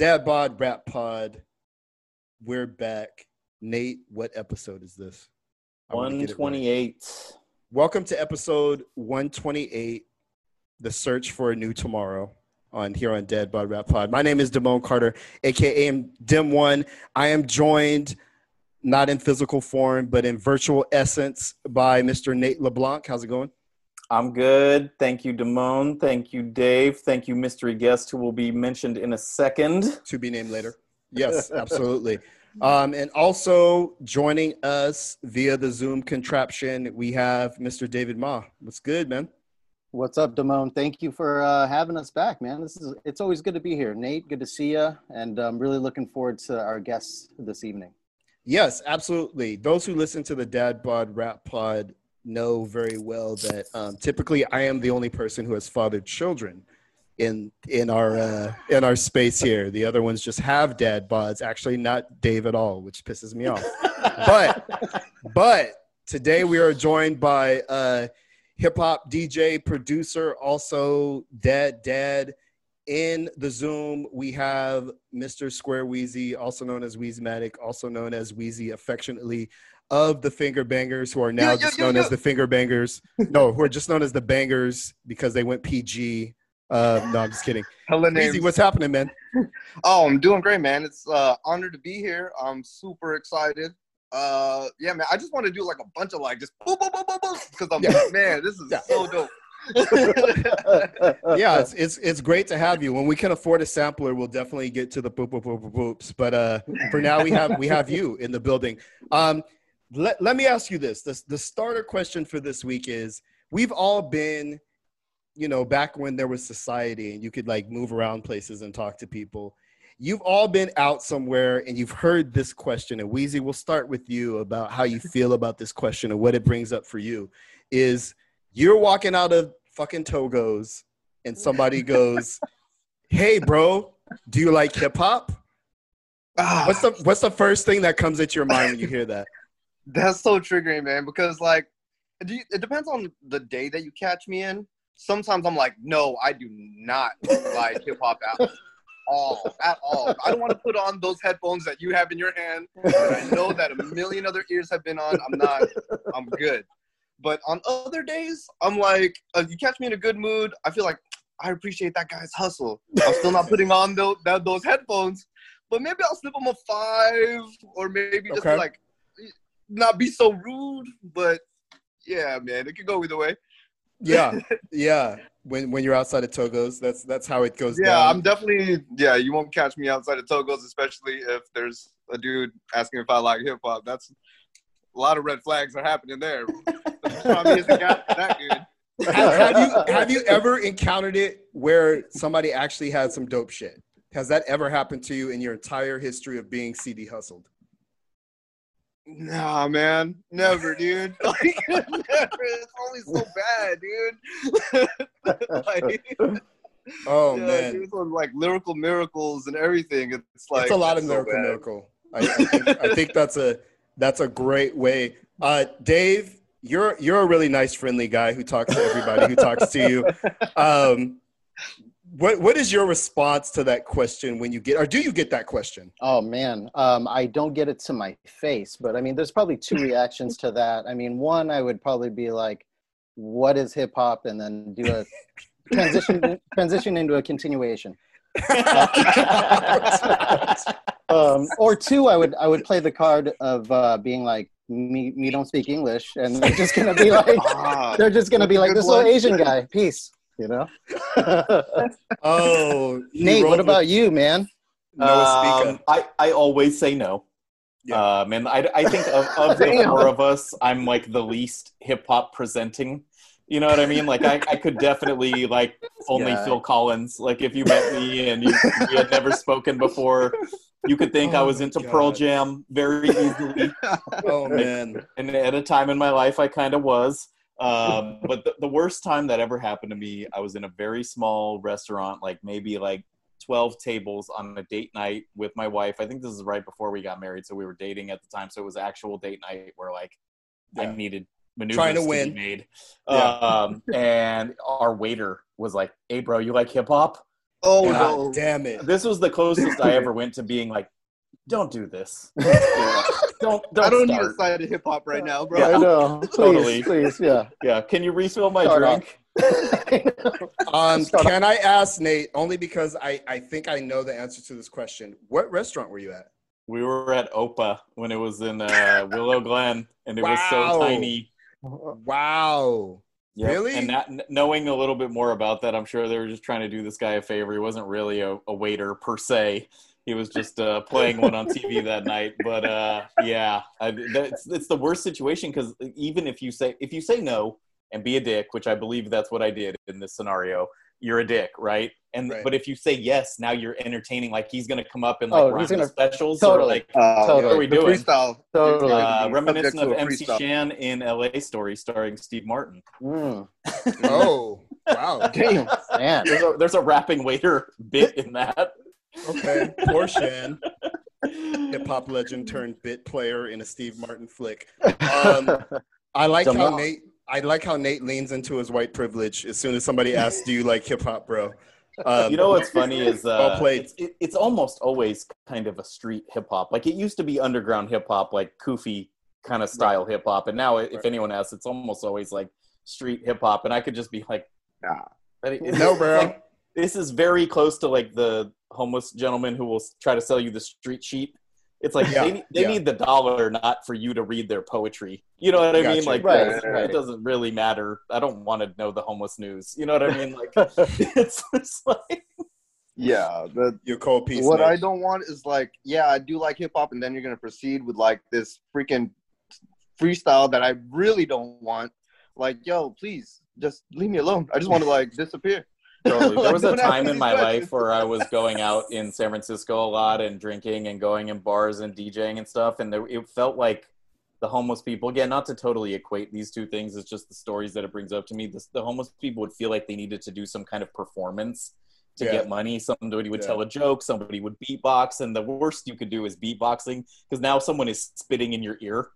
Dad Bod Rap Pod. We're back. Nate, what episode is this? I wanna get it right. 128. Welcome to episode 128, The Search for a New Tomorrow on here on Dad Bod Rap Pod. My name is Damone Carter, aka Dim One. I am joined not in physical form, but in virtual essence by Mr. Nate LeBlanc. How's it going? I'm good. Thank you, Damone. Thank you, Dave. Thank you, mystery guest who will be mentioned in a second. To be named later. Yes, absolutely. Um, and also joining us via the Zoom contraption, we have Mr. David Ma. What's good, man? What's up, Damone? Thank you for uh, having us back, man. This is it's always good to be here. Nate, good to see you, and I'm really looking forward to our guests this evening. Yes, absolutely. Those who listen to the Dad Bod Rap Pod know very well that um, typically I am the only person who has fathered children in in our uh, in our space here. The other ones just have dad bods. Actually, not Dave at all, which pisses me off. but but today we are joined by hip hop DJ producer, also dad dad. In the Zoom, we have Mr. Square Wheezy, also known as Wheezymatic, also known as Wheezy affectionately of the finger bangers who are now just known as the finger bangers. no, who are just known as the bangers because they went PG. Uh, no, I'm just kidding. Hello, Easy, what's happening, man? oh, I'm doing great, man. It's uh honor to be here. I'm super excited. Uh, yeah, man. I just want to do like a bunch of like just boop boop boop boop boop because I'm yeah. man, this is yeah. so dope. yeah, it's, it's it's great to have you. When we can afford a sampler, we'll definitely get to the boop boop boop boop boops. But uh, for now, we have we have you in the building. Um, let, let me ask you this. The, the starter question for this week is we've all been, you know, back when there was society and you could like move around places and talk to people. You've all been out somewhere and you've heard this question. And Wheezy, we'll start with you about how you feel about this question and what it brings up for you. Is you're walking out of fucking Togo's and somebody goes, Hey, bro, do you like hip hop? Ah. What's the what's the first thing that comes into your mind when you hear that? That's so triggering, man. Because like, it depends on the day that you catch me in. Sometimes I'm like, no, I do not like hip hop at all, at all. I don't want to put on those headphones that you have in your hand. I know that a million other ears have been on. I'm not. I'm good. But on other days, I'm like, uh, you catch me in a good mood. I feel like I appreciate that guy's hustle. I'm still not putting on those, those headphones, but maybe I'll slip him a five, or maybe just okay. like not be so rude, but yeah, man, it could go either way. yeah, yeah. When when you're outside of Togo's, that's that's how it goes. Yeah, down. I'm definitely. Yeah, you won't catch me outside of Togo's, especially if there's a dude asking if I like hip hop. That's a lot of red flags are happening there. Probably isn't that good. Have, have you have you ever encountered it where somebody actually had some dope shit? Has that ever happened to you in your entire history of being CD hustled? Nah, man, never, dude. like, never. It's only so bad, dude. like, oh yeah, man, dude, like lyrical miracles and everything. It's like it's a lot of lyrical so miracle. I, I, think, I think that's a that's a great way. Uh, Dave, you're you're a really nice, friendly guy who talks to everybody who talks to you. Um, What What is your response to that question when you get, or do you get that question? Oh man, um, I don't get it to my face, but I mean, there's probably two reactions to that. I mean, one, I would probably be like, "What is hip hop?" and then do a transition transition into a continuation. um, or two, I would I would play the card of uh, being like, "Me me don't speak English," and they're just gonna be like, Ah, they're just gonna be like, "This little. Asian guy, peace," you know. Oh, Nate, rolled what with about you, man? Noah Speaker? Um, I, I always say no. Yeah. Um, and I, I think of, of the four of us, I'm like the least hip hop presenting. You know what I mean? Like I, I could definitely like only Yeah. Phil Collins. Like if you met me and you, we had never spoken before, you could think I Oh was my into Pearl Jam very easily. Oh man, and at a time in my life i kind of was um, but the, the worst time that ever happened to me i was in a very small restaurant like maybe like 12 tables on a date night with my wife i think this is right before we got married so we were dating at the time so it was actual date night where like i needed maneuvers Trying to to win. be made Yeah. um, and our waiter was like hey bro you like hip-hop oh God no. damn it! this was the closest i ever went to being like don't do this don't don't I don't need start. a side of hip hop right now, bro. Yeah. I know. Please, Totally. please, yeah. yeah can you refill my Start drink Um, Start can I ask Nate only because I I think I know the answer to this question? What restaurant were you at? We were at Opa when it was in uh, Willow Glen, and it was so tiny. Wow. Really? And that, knowing a little bit more about that, I'm sure they were just trying to do this guy a favor. He wasn't really a, a waiter per se. He was just uh, playing one on TV that night. But uh, yeah, I, that's, it's the worst situation because even if you say if you say no and be a dick, which I believe that's what I did in this scenario, you're a dick, right? And Right. but if you say yes, now you're entertaining. Like he's gonna come up and like Oh, rhyme he's the gonna- specials totally. or like Uh, Totally. What are we the doing? freestyle. Totally. You're uh, reminiscent of MC freestyle. Shan in LA Story starring Steve Martin. Mm, Oh, wow. Damn. man. There's a, there's a rapping waiter bit in that. Okay. Poor Shan, hip hop legend turned bit player in a Steve Martin flick. Um, I like how Jamal. Nate. I like how Nate leans into his white privilege as soon as somebody asks, "Do you like hip hop, bro?" Um, you know what's funny is uh, Well played. It's, it, it's almost always kind of a street hip hop. Like it used to be underground hip hop, like Koofy kind of style hip hop, and now if Right. anyone asks, it's almost always like street hip hop. And I could just be like, Nah. It- No, bro. like, this is very close to like the homeless gentleman who will try to sell you the Street Sheet. It's like Yeah, they, need- they yeah. need the dollar, not for you to read their poetry. You know what I Gotcha. mean? Like, Right, it, right. it doesn't really matter. I don't want to know the homeless news. You know what I mean? Like, it's, it's like, Yeah, the Your cold piece. what Nate. I don't want is like, yeah, I do like hip hop, and then you're gonna proceed with like this freaking freestyle that I really don't want. Like, yo, please just leave me alone. I just want to like disappear. Totally. There was a time in my life where I was going out in San Francisco a lot and drinking and going in bars and DJing and stuff, and there, it felt like the homeless people. Again, not to totally equate these two things, it's just the stories that it brings up to me. The, the homeless people would feel like they needed to do some kind of performance to Yeah. get money. Somebody would Yeah. tell a joke, somebody would beatbox, and the worst you could do is beatboxing because now someone is spitting in your ear.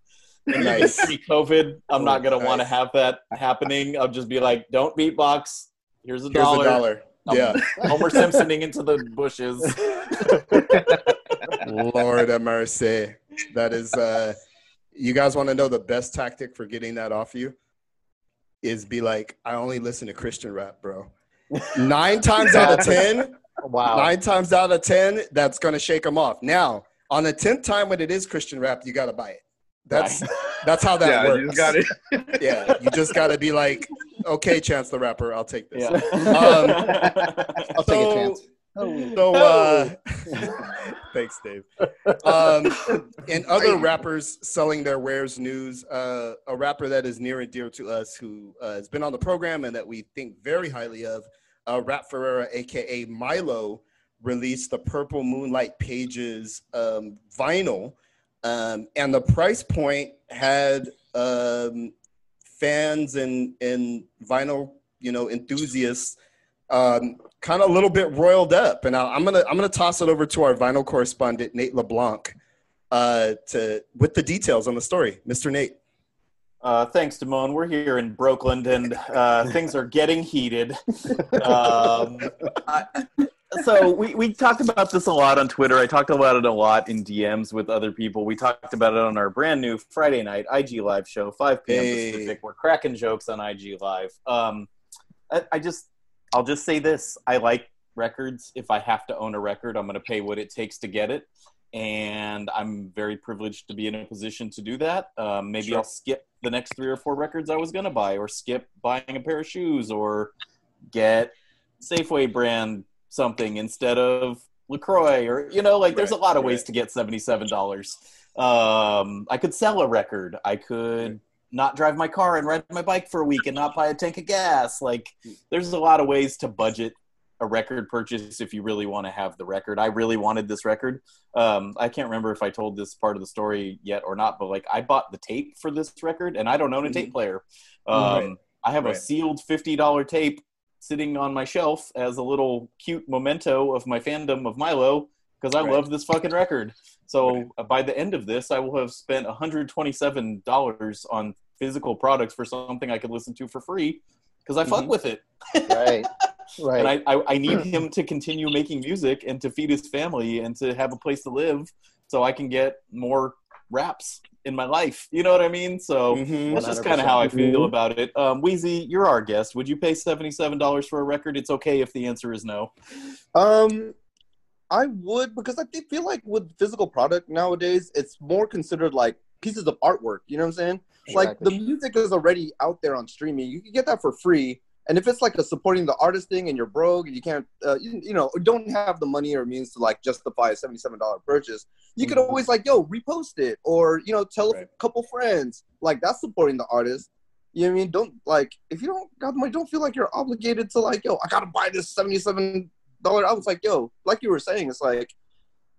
Nice. pre-COVID, I'm not gonna want to have that happening. I'll just be like, "Don't beatbox. Here's a Here's dollar." a dollar. Um, Yeah. Homer Simpsoning into the bushes. Lord have mercy. That is uh you guys want to know the best tactic for getting that off you? Is be like, I only listen to Christian rap, bro. Nine times out of ten, wow. nine times out of ten, that's gonna shake them off. Now, on the tenth time when it is Christian rap, you gotta buy it. That's that's how that yeah, works. you got. Yeah, you just gotta be like, okay, Chance the Rapper, I'll take this. Yeah. I'll take a chance. So, uh, thanks, Dave. Um, and other rappers selling their wares news, uh, a rapper that is near and dear to us who uh, has been on the program and that we think very highly of, uh, Rap Ferreira, aka Milo, released the Purple Moonlight Pages um, vinyl. Um, and the price point had um, fans and, and vinyl, you know, enthusiasts um, kind of a little bit roiled up. And I, I'm gonna I'm gonna toss it over to our vinyl correspondent Nate LeBlanc uh, to with the details on the story, Mr. Nate. Uh, thanks, Damone. We're here in Brooklyn, and uh, things are getting heated. Um, I, so we, we talked about this a lot on Twitter. I talked about it a lot in DMs with other people. We talked about it on our brand new Friday night IG Live show, 5 p.m. Hey. Pacific. We're cracking jokes on IG Live. Um, I, I just, I'll just say this: I like records. If I have to own a record, I'm going to pay what it takes to get it, and I'm very privileged to be in a position to do that. Um, maybe Sure. I'll skip the next three or four records I was going to buy, or skip buying a pair of shoes, or get Safeway brand something instead of Lacroix, or you know, like there's a lot of ways to get seventy-seven dollars. Um, I could sell a record. I could not drive my car and ride my bike for a week and not buy a tank of gas. Like, there's a lot of ways to budget a record purchase if you really want to have the record. I really wanted this record. Um, I can't remember if I told this part of the story yet or not, but like I bought the tape for this record and I don't own a tape player. Um, Right. I have a sealed $50 tape sitting on my shelf as a little cute memento of my fandom of Milo because I Right. love this fucking record. So Right. uh, by the end of this, I will have spent $127 on physical products for something I could listen to for free because I fuck Mhm. with it. right, right. And I, I, I need him to continue making music and to feed his family and to have a place to live so I can get more raps in my life. You know what I mean? So Mhm. that's just kind of how I 100%. feel about it. Um, Wheezy, you're our guest. Would you pay $77 for a record? It's okay if the answer is no. Um, I would because I feel like with physical product nowadays, it's more considered like pieces of artwork. You know what I'm saying? Like the music is already out there on streaming. You can get that for free. And if it's like a supporting the artist thing and you're broke and you can't, uh, you, you know, don't have the money or means to like justify a $77 purchase, you could Mhm. always like, yo, repost it or, you know, tell Right. a couple friends. Like that's supporting the artist. You know what I mean? Don't like, if you don't got the money, don't feel like you're obligated to like, yo, I got to buy this $77 I was like, yo, like you were saying, it's like,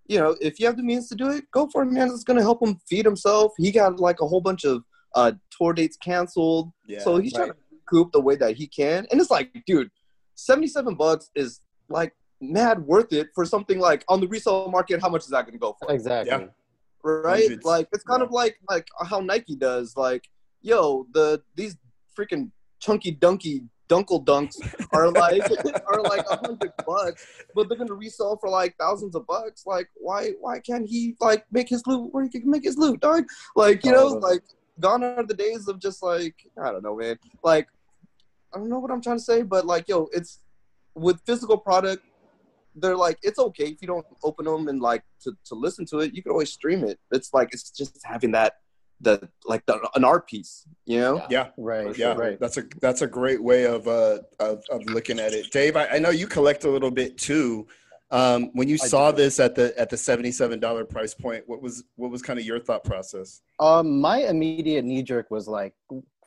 you know, if you have the means to do it, go for it, man. It's gonna help him feed himself. He got like a whole bunch of uh tour dates canceled, Yeah, so he's trying to recoup the way that he can. And it's like, dude, seventy-seven bucks is like mad worth it for something like on the resale market. How much is that gonna go for? exactly. Yeah. right? Hundreds. Like it's kind Yeah. of like like how Nike does. Like, yo, the these freaking chunky dunky dunkle dunks are like are like a hundred bucks, but they're gonna resell for like thousands of bucks. Like, why why can't he like make his loot where he can make his loot, dog? Like, you know, uh, like gone are the days of just like I don't know, man. Like, I don't know what I'm trying to say, but like, yo, it's with physical product. They're like, it's okay if you don't open them and like to, to listen to it. You can always stream it. It's like it's just having that the like the, an art piece, you know? Yeah, Right, yeah, right. that's a that's a great way of uh of, of looking at it. Dave, I, I know you collect a little bit too. Um, when you I saw do. this at the at the seventy seven dollar price point, what was what was kind of your thought process? Um, my immediate knee jerk was like,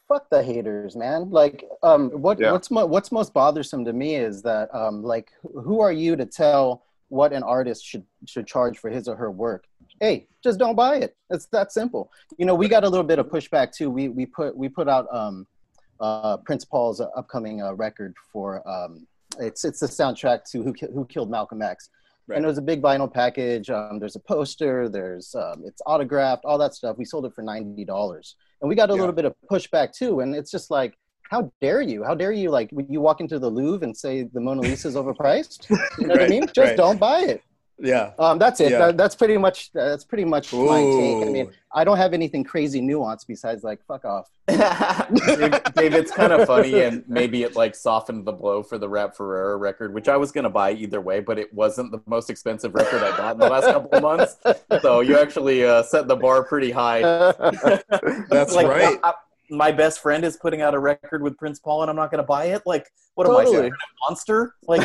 "Fuck the haters, man!" Like, um, what Yeah. what's mo- what's most bothersome to me is that, um, like, who are you to tell what an artist should should charge for his or her work? Hey, just don't buy it. It's that simple. You know, we got a little bit of pushback too. We we put we put out um, uh, Prince Paul's upcoming uh, record for um, it's it's the soundtrack to Who Ki- Who Killed Malcolm X. Right. And it was a big vinyl package. Um, there's a poster. There's um, it's autographed. All that stuff. We sold it for ninety dollars, and we got a Yeah. little bit of pushback too. And it's just like, how dare you? How dare you? Like, when you walk into the Louvre and say the Mona Lisa is overpriced. You know what I mean? Just right. don't buy it. Yeah. Um, that's it. Yeah. That, that's pretty much that's pretty much my take. I mean, I don't have anything crazy nuanced besides like fuck off. Dave, Dave, it's kind of funny, and maybe it like softened the blow for the Rap Ferreira record, which I was gonna buy either way, but it wasn't the most expensive record I bought in the last couple of months. So you actually uh, set the bar pretty high. That's Like, right. I- my best friend is putting out a record with Prince Paul, and I'm not gonna buy it. Like, what am I, Totally. some kind of monster? Like,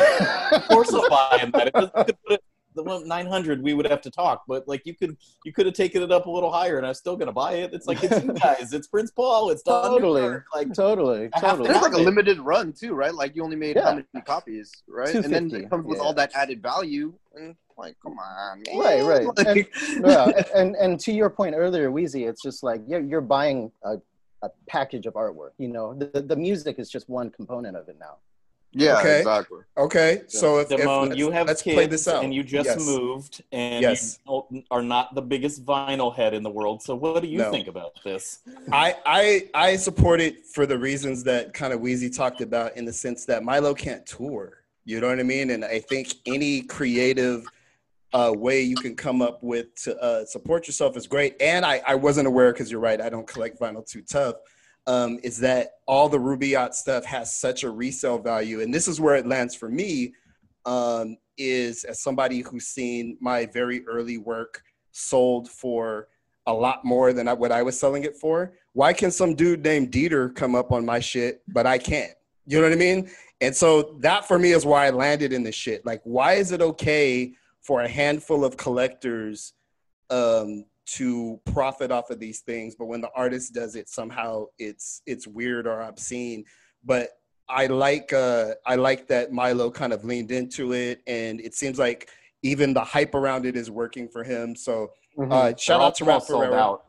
of course I'm buying that. If you could put it the one 900 we would have to talk but like you could you could have taken it up a little higher and i'm still gonna buy it it's like it's you guys it's prince paul it's Don Totally. Newkirk. like totally, I totally. There's like a limited run too, right? Like you only made Yeah. how many copies, right? And then it comes with yeah. all that added value, and like, come on, man. Right, right. Like, yeah, and and to your point earlier, Wheezy, it's just like you're you're buying a, a package of artwork. You know, the the music is just one component of it now. Yeah, Okay. exactly. Okay, so if, if Damone, let's, you have let's kids play this out. and you just Yes. moved and Yes. you are not the biggest vinyl head in the world. So what do you No. think about this? I, I I support it for the reasons that kind of Wheezy talked about in the sense that Milo can't tour. You know what I mean? And I think any creative uh, way you can come up with to uh, support yourself is great. And I, I wasn't aware because you're right. I don't collect vinyl too tough. Um, is that all the Ruby Yacht stuff has such a resale value, and this is where it lands for me. Um, is as somebody who's seen my very early work sold for a lot more than what I was selling it for. Why can some dude named Dieter come up on my shit, but I can't? You know what I mean? And so that for me is why I landed in this shit. Like, why is it okay for a handful of collectors um, to profit off of these things, but when the artist does it, somehow it's it's weird or obscene. But I like uh, I like that Milo kind of leaned into it, and it seems like even the hype around it is working for him. So uh, shout They're out to Rap Ferreira. out.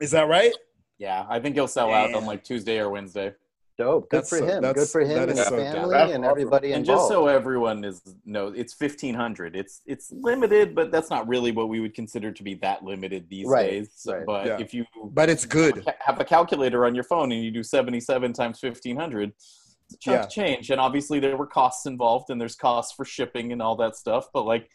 Is that right? Yeah, I think he'll sell out on like Tuesday or Wednesday. Dope. Good That's for so- him. Good for him and his so family That's and awesome. everybody And just so everyone is know, it's fifteen hundred. It's it's limited, but that's not really what we would consider to be that limited these Right, days. So- right. But Yeah. if you But it's good. have a calculator on your phone and you do seventy-seven times fifteen hundred, it's a chunk Yeah. of change. And obviously there were costs involved, and there's costs for shipping and all that stuff. But like,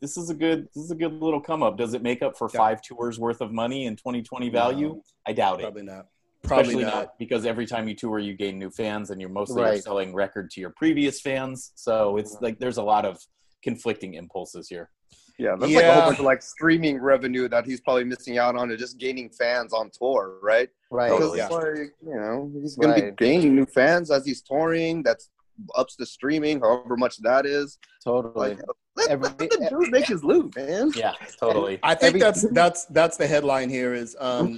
this is a good this is a good little come up. Does it make up for Yeah. five tours worth of money in 2020 value? No, I doubt it. probably not. Probably not. not. because every time you tour, you gain new fans, and you're mostly Right. selling record to your previous fans. So it's like there's a lot of conflicting impulses here. Yeah, that's like a whole bunch of like streaming revenue that he's probably missing out on, and just gaining fans on tour, right? right. Because Totally. it's like you know he's gonna Right. be gaining new fans as he's touring. That's ups the streaming, however much that is. Totally. Like, let, Every- let the dude make his loot, man. Yeah, totally. I think Every- that's that's that's the headline here is um,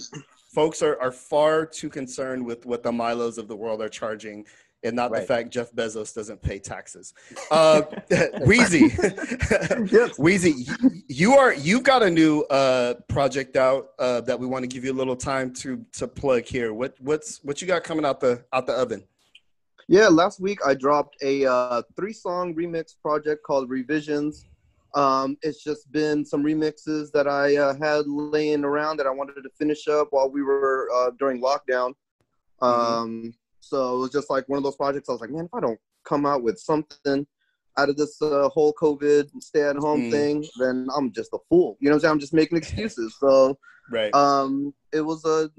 folks are, are far too concerned with what the Milos of the world are charging and not the fact Jeff Bezos doesn't pay taxes. Uh, Wheezy, Yes. Wheezy, you are you've got a new uh, project out uh, that we want to give you a little time to to plug here. What what's what you got coming out the out the oven? Yeah, last week I dropped a uh, three song remix project called Revisions. Um, it's just been some remixes that I uh, had laying around that I wanted to finish up while we were uh, during lockdown. Um, So it was just like one of those projects. I was like, man, if I don't come out with something out of this uh, whole COVID stay at home Mm. thing, then I'm just a fool. You know what I'm saying? I'm just making excuses. So Right. um, it was a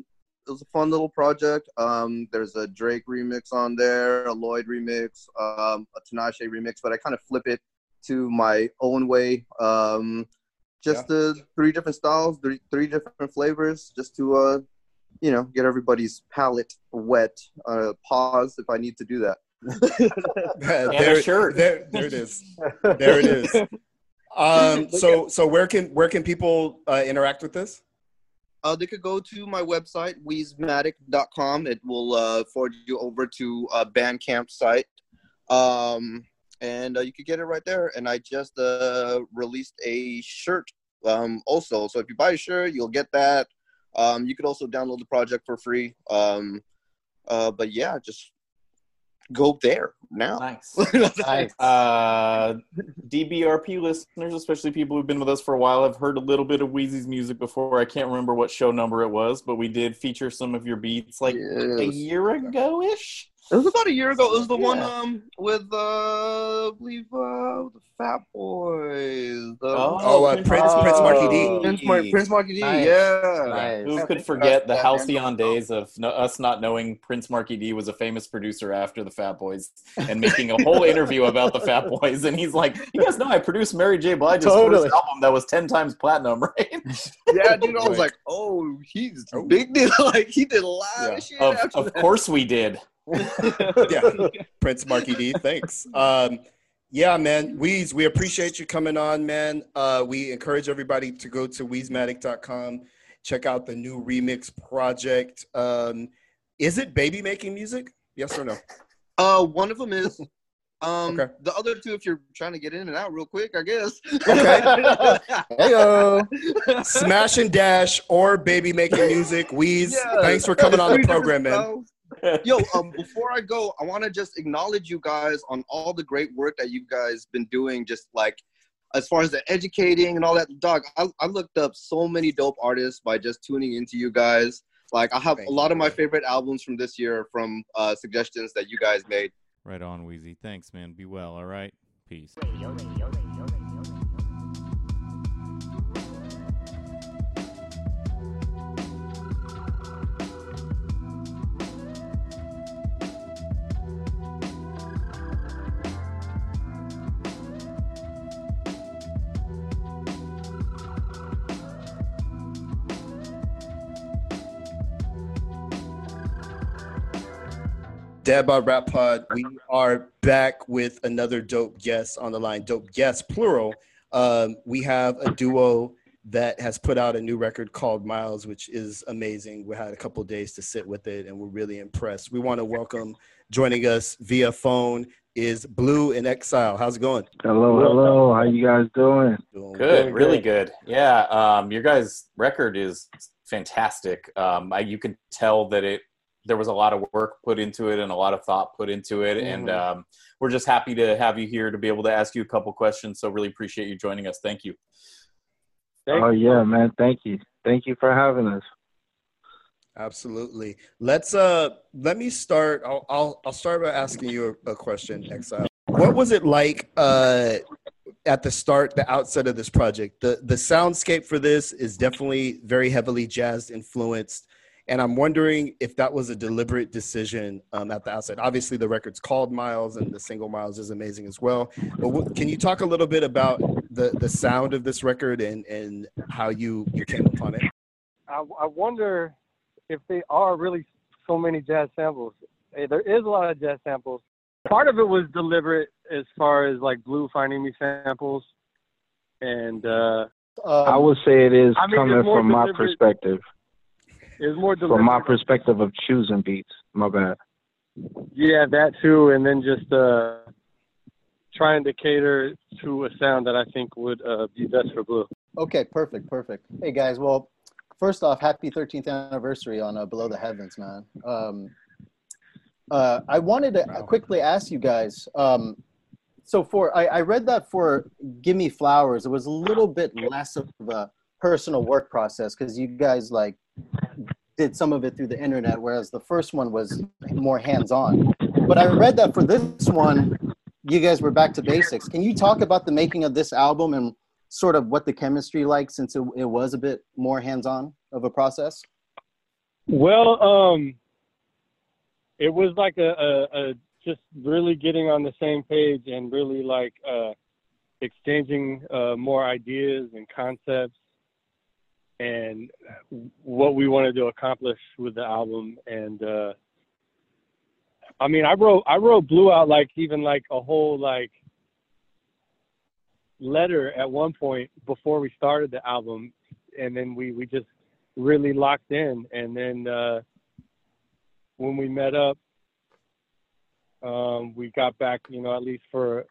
it was a fun little project. Um, there's a Drake remix on there, a Lloyd remix, um, a Tinashe remix, but I kind of flip it to my own way. Um, just the three different styles, three, three different flavors, just to uh, you know, get everybody's palate wet. Uh, pause if I need to do that. there, a. There, there it is. There it is. Um, so so where can where can people uh, interact with this? Uh, they could go to my website, wheezematic.com. It will uh, forward you over to a Bandcamp site. Um, and uh, you could get it right there. And I just uh, released a shirt um, also. So if you buy a shirt, you'll get that. Um, you could also download the project for free. Um, uh, but yeah, just go there now. Nice. Nice. Uh, DBRP listeners, especially people who've been with us for a while, have heard a little bit of Wheezy's music before. I can't remember what show number it was, but we did feature some of your beats like a year ago ish. It was about a year ago. It was the one um with uh I believe uh the Fat Boys. The, Oh, uh, Prince- Prince Markie Dee. Prince, Mar- Prince Markie Dee. Nice. Yeah. Nice. Who could forget the halcyon days of no, us not knowing Prince Markie Dee was a famous producer after the Fat Boys and making a whole interview about the Fat Boys? And he's like, "You guys know I produced Mary J. Blige's Totally. first album that was ten times platinum, right?" Yeah, dude. I was like, oh, he's Oh. big deal. like he did a lot Yeah. of shit of, after of that. course we did. yeah, Prince Markie Dee. Thanks. Um, yeah, man. Weez, we appreciate you coming on, man. Uh, we encourage everybody to go to weezmatic.com, check out the new remix project. Um, is it baby making music? Yes or no? Uh, one of them is. Um, Okay. the other two, if you're trying to get in and out real quick, I guess. Okay. Heyo. Smash and Dash or baby making music. Weez, Yeah. thanks for coming on the program, man. Styles. Yo, um, before I go, I want to just acknowledge you guys on all the great work that you guys been doing. Just like as far as the educating and all that, dog. I, I looked up so many dope artists by just tuning into you guys. Like I have Thank a lot you, of my man. favorite albums from this year from uh, suggestions that you guys made. Right on, Wheezy. Thanks, man. Be well. All right. Peace. Dad Bod Rap Pod. We are back with another dope guest on the line. Dope guest, plural. Um, we have a duo that has put out a new record called Miles, which is amazing. We had a couple days to sit with it, and we're really impressed. We want to welcome joining us via phone is Blu & Exile. How's it going? Hello, hello. How you guys doing? Doing Good, really good. Yeah, um, your guys' record is fantastic. Um, I, you can tell that it there was a lot of work put into it and a lot of thought put into it, and um, we're just happy to have you here to be able to ask you a couple questions. So really appreciate you joining us. Thank you. oh yeah, man. Thank you. Thank you for having us. Absolutely. Let's uh let me start. I'll I'll, I'll start by asking you a, a question, Exile. What was it like uh at the start, the outset of this project? The the soundscape for this is definitely very heavily jazz influenced. And I'm wondering if that was a deliberate decision um, at the outset. Obviously, the record's called Miles, and the single Miles is amazing as well. But what, can you talk a little bit about the, the sound of this record and, and how you, you came upon it? I, I wonder if they are really so many jazz samples. Hey, there is a lot of jazz samples. Part of it was deliberate as far as like Blu finding me samples, and uh, Um, I would say it is I mean, coming from my deliberate- perspective. It was more deliberate. From my perspective of choosing beats. My bad. Yeah, that too, and then just uh, trying to cater to a sound that I think would uh, be best for Blu. Okay, perfect, perfect. Hey guys, well, first off, happy 13th anniversary on uh, Below the Heavens, man. Um, uh, I wanted to quickly ask you guys. Um, so for I, I read that for Gimme Flowers, it was a little bit less of a personal work process because you guys like did some of it through the internet, whereas the first one was more hands-on. But I read that for this one, you guys were back to basics. Can you talk about the making of this album and sort of what the chemistry like since it, it was a bit more hands-on of a process? Well, um, it was like a, a, a just really getting on the same page and really like uh, exchanging uh, more ideas and concepts and what we wanted to accomplish with the album. And uh, I mean, I wrote I wrote Blu out like even like a whole like letter at one point before we started the album, and then we we just really locked in. And then uh, when we met up, um, we got back, you know, at least for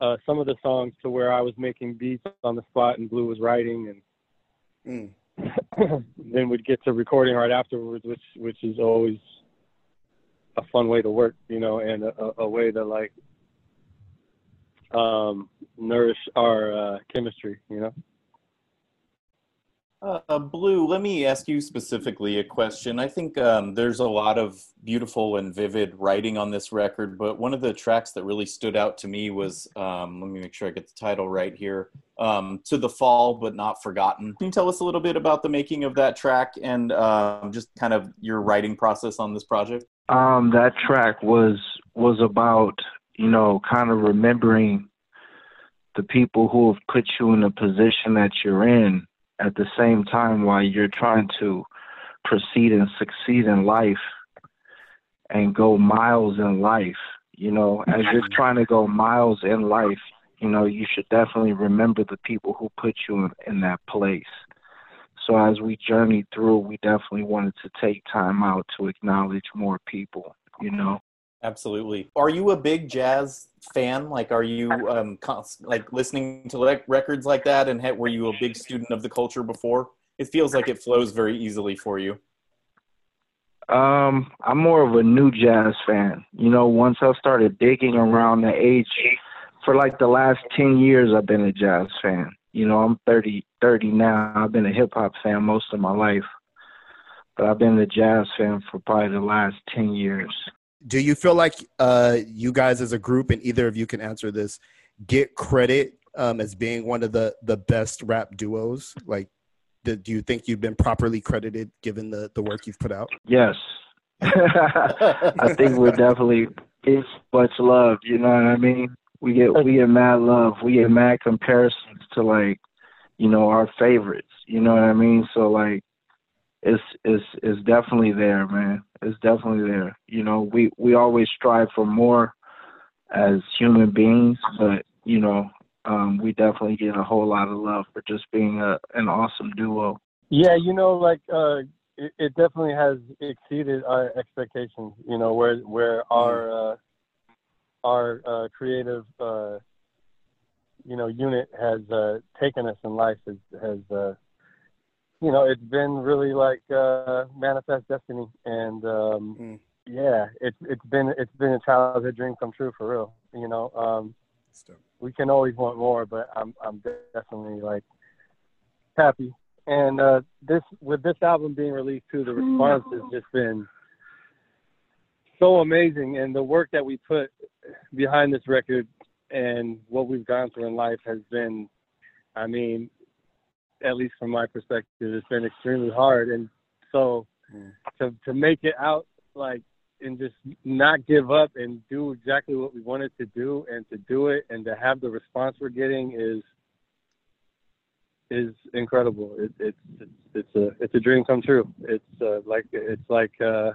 uh, some of the songs to where I was making beats on the spot and Blu was writing, and Mm. then we'd get to recording right afterwards, which which is always a fun way to work, you know, and a, a- way to like um, nourish our uh, chemistry, you know. Uh, Blu, let me ask you specifically a question. I think um, there's a lot of beautiful and vivid writing on this record, but one of the tracks that really stood out to me was um, let me make sure I get the title right here um, To the Fall But Not Forgotten. Can you tell us a little bit about the making of that track and um, just kind of your writing process on this project? Um, that track was was about, you know, kind of remembering the people who have put you in the position that you're in at the same time while you're trying to proceed and succeed in life and go miles in life. You know, as you're trying to go miles in life, you know, you should definitely remember the people who put you in, in that place. So as we journeyed through, we definitely wanted to take time out to acknowledge more people, you know. Absolutely. Are you a big jazz fan? Like, are you um, cons- like listening to like records like that? And ha- were you a big student of the culture before? It feels like it flows very easily for you. Um, I'm more of a new jazz fan. You know, once I started digging around the age, for like the last ten years, I've been a jazz fan. You know, I'm 30, 30 now. I've been a hip hop fan most of my life, but I've been a jazz fan for probably the last ten years. Do you feel like uh, you guys as a group, and either of you can answer this, get credit um, as being one of the the best rap duos? Like, do, do you think you've been properly credited given the the work you've put out? Yes. I think we're definitely it's much love, you know what I mean? We get we get mad love. We get mad comparisons to like, you know, our favorites. You know what I mean? So like it's it's it's definitely there, man. It's definitely there. You know, we we always strive for more as human beings, but you know, um, we definitely get a whole lot of love for just being a an awesome duo. Yeah, you know, like uh, it, it definitely has exceeded our expectations. You know, where where our uh, our uh, creative uh, you know unit has uh, taken us in life has has uh, you know it's been really like uh, manifest destiny, and um, Mm. yeah, it's it's been it's been a childhood dream come true for real. You know, um, we can always want more, but I'm I'm definitely like happy. And uh, this with this album being released too, the response has just been so amazing, and the work that we put behind this record and what we've gone through in life has been, I mean, at least from my perspective, it's been extremely hard. And so to to make it out like and just not give up and do exactly what we wanted to do and to do it and to have the response we're getting is is incredible. It, it's it's it's a it's a dream come true. It's uh, like it's like uh,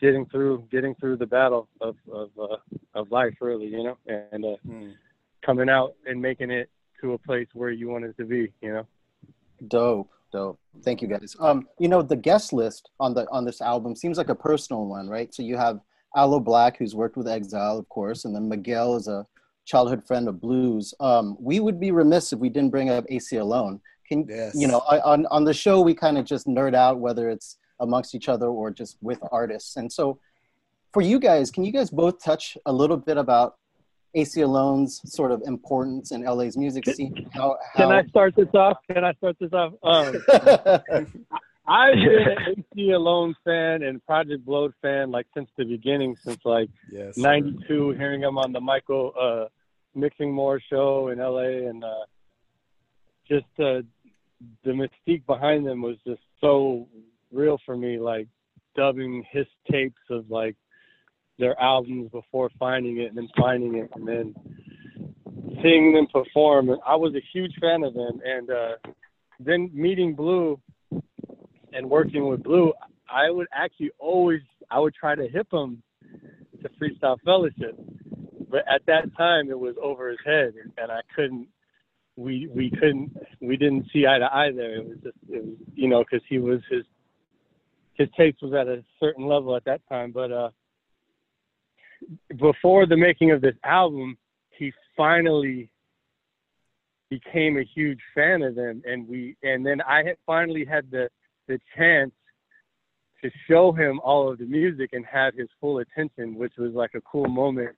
getting through getting through the battle of of uh, of life, really, you know, and uh, coming out and making it to a place where you wanted to be, you know. Dope, dope. Thank you guys. Um, you know, the guest list on the on this album seems like a personal one, right? So you have Aloe Blacc, who's worked with Exile, of course, and then Miguel is a childhood friend of Blu's. Um, we would be remiss if we didn't bring up Aceyalone. Can you know I- on on the show we kind of just nerd out whether it's amongst each other or just with artists. And so, for you guys, can you guys both touch a little bit about Aceyalone's sort of importance in LA's music scene? How, Can I start this off? Can I start this off? Um, I've been an Aceyalone fan and Project Blowed fan like since the beginning, since like Yes. '92, hearing them on the Michael uh, Mixing More show in LA, and uh, just uh, the mystique behind them was just so real for me. Like dubbing his tapes of like their albums before finding it, and then finding it, and then seeing them perform. And I was a huge fan of them, and uh, then meeting Blu and working with Blu, I would actually always I would try to hip him to Freestyle Fellowship, but at that time it was over his head, and, I couldn't. We we couldn't we didn't see eye to eye there. It was just it was you know because he was his his taste was at a certain level at that time, but uh before the making of this album, he finally became a huge fan of them and we and then I had finally had the the chance to show him all of the music and have his full attention, which was like a cool moment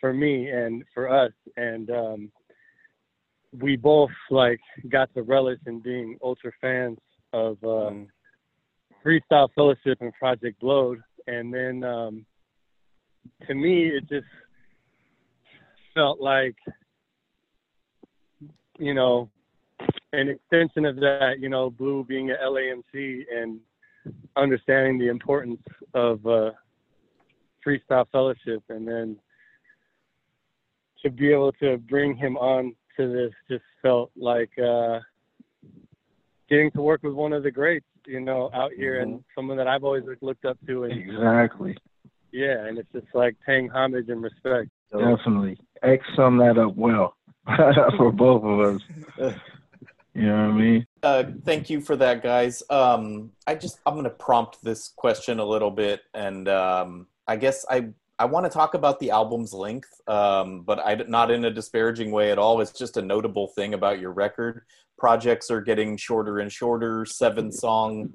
for me and for us. And um we both like got to relish in being ultra fans of uh Freestyle Fellowship and Project Blowed. And then um to me it just felt like you know an extension of that you know Blu being at lamc and understanding the importance of uh freestyle fellowship and then to be able to bring him on to this just felt like uh getting to work with one of the greats you know out here and someone that i've always looked up to and Exactly. Yeah and it's just like paying homage and respect Definitely. X sum that up well for both of us. You know what I mean? Uh, thank you for that, guys. Um, I just I'm going to prompt this question a little bit, and um, I guess I I want to talk about the album's length, um, but I not in a disparaging way at all. It's just a notable thing about your record. Projects are getting shorter and shorter. Seven song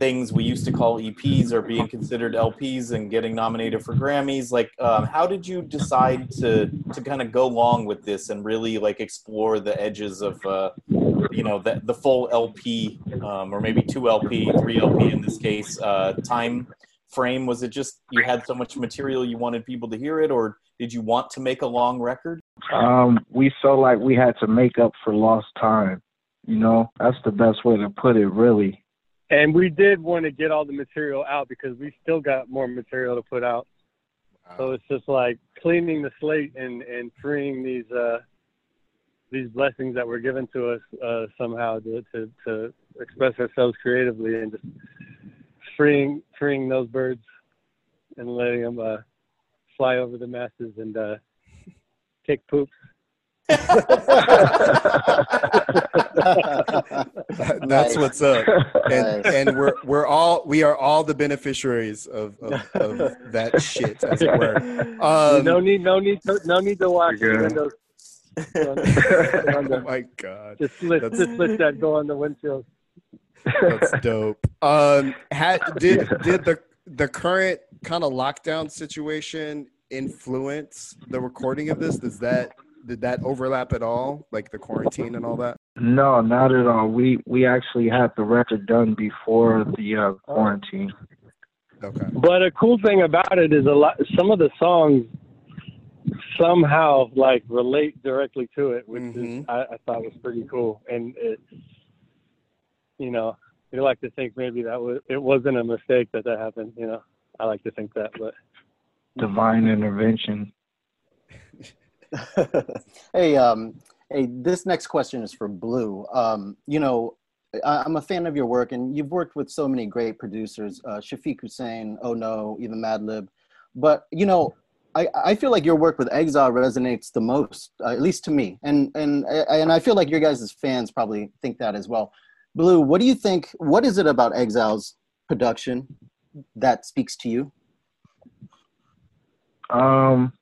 things we used to call EPs are being considered LPs and getting nominated for Grammys. Like, um, how did you decide to to kind of go along with this and really like explore the edges of, uh, you know, the the full LP um, or maybe two LP, three LP in this case, uh, time frame? Was it just you had so much material you wanted people to hear it, or did you want to make a long record? Um, we felt like we had to make up for lost time. You know, that's the best way to put it, really. And we did want to get all the material out because we still got more material to put out. So it's just like cleaning the slate and, and freeing these uh, these blessings that were given to us uh, somehow to, to, to express ourselves creatively and just freeing freeing those birds and letting them uh, fly over the masses and uh, take poops. That- That's what's up. And Nice. and we're we're all we are all the beneficiaries of, of, of that shit, as it were. Um, no need, no need, to, no need to wash the windows. oh my god. Just let, That's- just let that go on the windshield. That's dope. Um, had did did the the current kind of lockdown situation influence the recording of this? Does that did that overlap at all, like the quarantine and all that? No, not at all. We we actually had the record done before the uh, quarantine. Okay. But a cool thing about it is a lot. Some of the songs somehow like relate directly to it, which is Mhm. I, I thought was pretty cool. And it, you know, you like to think maybe that was it wasn't a mistake that that happened. You know, I like to think that, but Divine intervention. hey, um, hey, this next question is for Blu. Um, you know, I, I'm a fan of your work, and you've worked with so many great producers, uh, Shafiq Husayn, Oh No, even Madlib. But you know, I, I feel like your work with Exile resonates the most, uh, at least to me, and and and I feel like your guys' fans probably think that as well. Blu, what do you think? What is it about Exile's production that speaks to you? Um,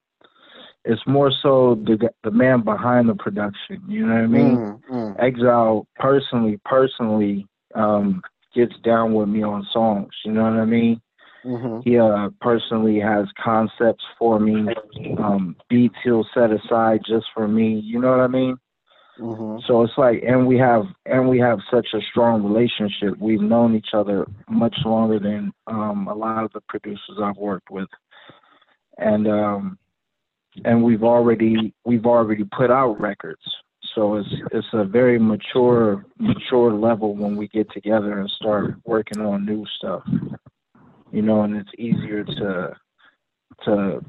it's more so the the man behind the production. You know what I mean? Mm, mm, Exile personally, personally, um, gets down with me on songs. You know what I mean? mhm, He uh, personally has concepts for me, um, beats he'll set aside just for me. You know what I mean? mhm, So it's like, and we have, and we have such a strong relationship. We've known each other much longer than um, a lot of the producers I've worked with, and um, and we've already we've already put out records. So it's it's a very mature mature level when we get together and start working on new stuff. You know, and it's easier to to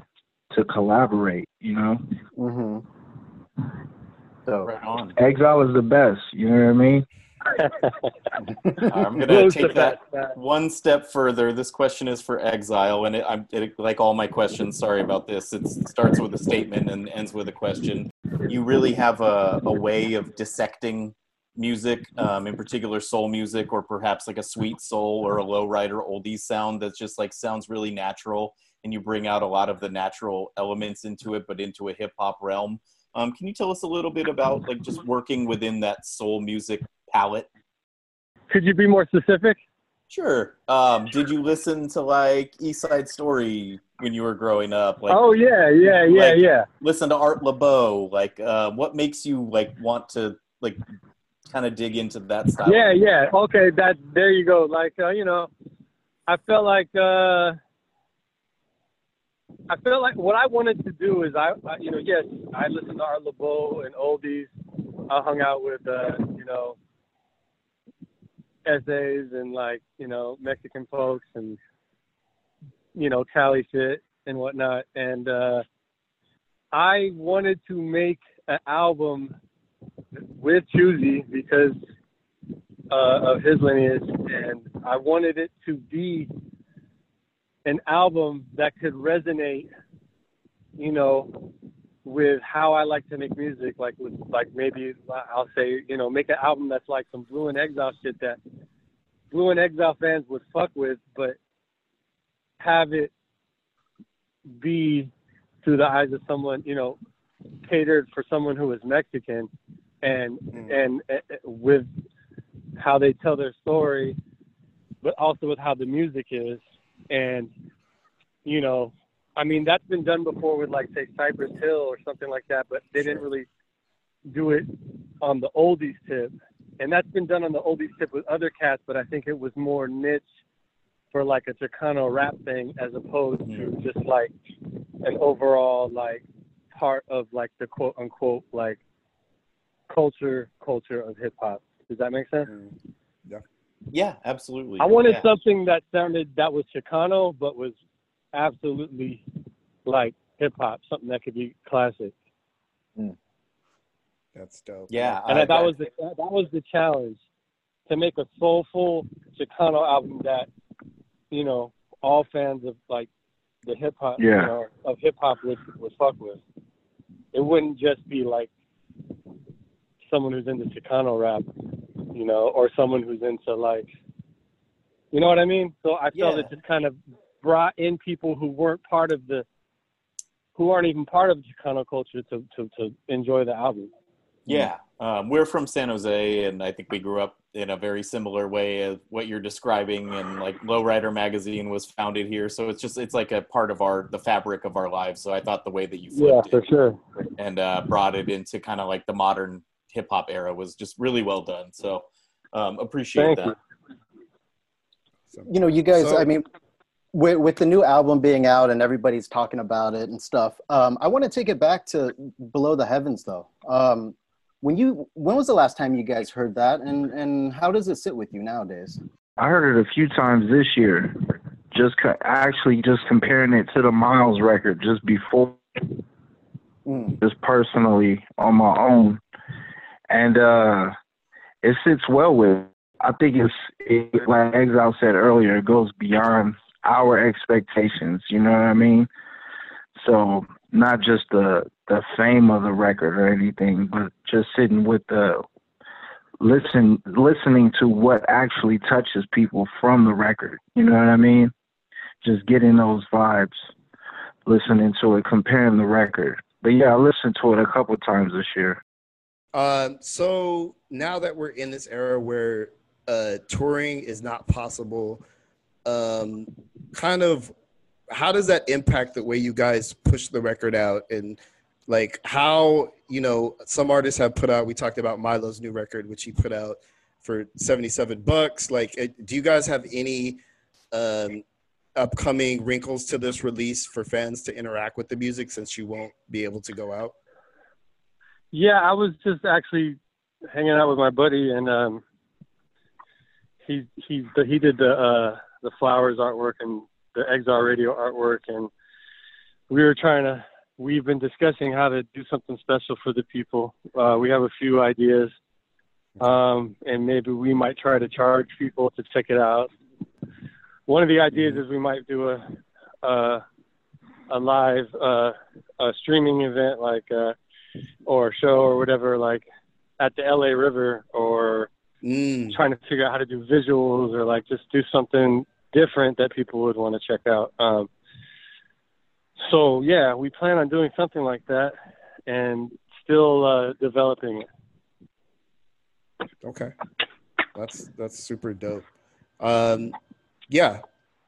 to collaborate. You know. mhm. So, Right on. Exile is the best. You know what I mean? I'm gonna take that one step further. This question is for Exile, and it, I'm it, like all my questions. Sorry about this. It's, it starts with a statement and ends with a question. You really have a, a way of dissecting music, um, in particular soul music, or perhaps like a sweet soul or a low rider oldies sound that's just like sounds really natural, and you bring out a lot of the natural elements into it, but into a hip hop realm. Um, can you tell us a little bit about like just working within that soul music palette? Could you be more specific? Sure. Um, did you listen to like East Side Story when you were growing up? Like, oh yeah, yeah, yeah, like- yeah. listen to Art Laboe. Like, uh, what makes you like want to like kind of dig into that style? Yeah, yeah. Okay, that there you go. Like uh, you know, I felt like uh I felt like what I wanted to do is I, I you know, yes, I listened to Art Laboe and oldies. I hung out with uh, you know, essays and like, you know, Mexican folks and you know, Cali shit and whatnot. And uh I wanted to make an album with Choosey because uh, of his lineage, and I wanted it to be an album that could resonate, you know, with how I like to make music. Like with like maybe I'll say, you know, make an album that's like some Blu and Exile shit that Blu and Exile fans would fuck with, but have it be through the eyes of someone, you know, catered for someone who is Mexican, and Mm. and uh, with how they tell their story, but also with how the music is. And, you know, I mean, that's been done before with like say Cypress Hill or something like that, but they didn't really do it on the oldies tip. And that's been done on the oldies tip with other cats, but I think it was more niche for like a Chicano rap thing as opposed to mm-hmm. just like an overall like part of like the quote unquote like culture culture of hip hop. Does that make sense? Mm-hmm. Yeah, absolutely. I wanted yeah. something that sounded that was Chicano but was absolutely like hip hop, something that could be classic. Hmm. That's dope. Yeah, And I- that was the that was the challenge to make a soulful Chicano album that you know all fans of like the hip hop you Yeah. know, of hip hop would would fuck with. It wouldn't just be like someone who's into Chicano rap, you know, or someone who's into like you know what I mean? So I felt Yeah. it just kind of brought in people who weren't part of the who aren't even part of Chicano culture to to, to enjoy the album. Yeah, um, we're from San Jose, and I think we grew up in a very similar way as what you're describing. And like Lowrider magazine was founded here, so it's just it's like a part of our the fabric of our lives. So I thought the way that you Yeah, for it sure. and uh, brought it into kind of like the modern hip hop era was just really well done. So um, appreciate Thank that. you. you know, you guys. So- I mean, with, with the new album being out and everybody's talking about it and stuff. Um, I want to take it back to Below the Heavens, though. Um, when you, when was the last time you guys heard that, and and how does it sit with you nowadays? I heard it a few times this year. Just co- actually just comparing it to the Miles record just before, Mm. just personally on my own, and uh it sits well with. I think it's it, like Exile said earlier. It goes beyond our expectations. You know what I mean? So not just the the fame of the record or anything, but just sitting with the listen listening to what actually touches people from the record. You know what I mean? Just getting those vibes, listening to it, comparing the record. But yeah, I listened to it a couple times this year. Um, so now that we're in this era where uh, touring is not possible, um, kind of how does that impact the way you guys push the record out? And like how you know some artists have put out we talked about milo's new record which he put out for 77 bucks. Like do you guys have any um, upcoming wrinkles to this release for fans to interact with the music since you won't be able to go out? Yeah, I was just actually hanging out with my buddy, and um, he he he did the uh, the flowers artwork and the Exile Radio artwork, and we were trying to. We've been discussing how to do something special for the people. Uh, we have a few ideas, um, and maybe we might try to charge people to check it out. One of the ideas is we might do a a, a live uh, a streaming event like. Uh, or a show or whatever, like at the LA River, or Mm, trying to figure out how to do visuals or like just do something different that people would want to check out. Um, so yeah, we plan on doing something like that and still uh, developing it. Okay, that's that's super dope. Um, yeah,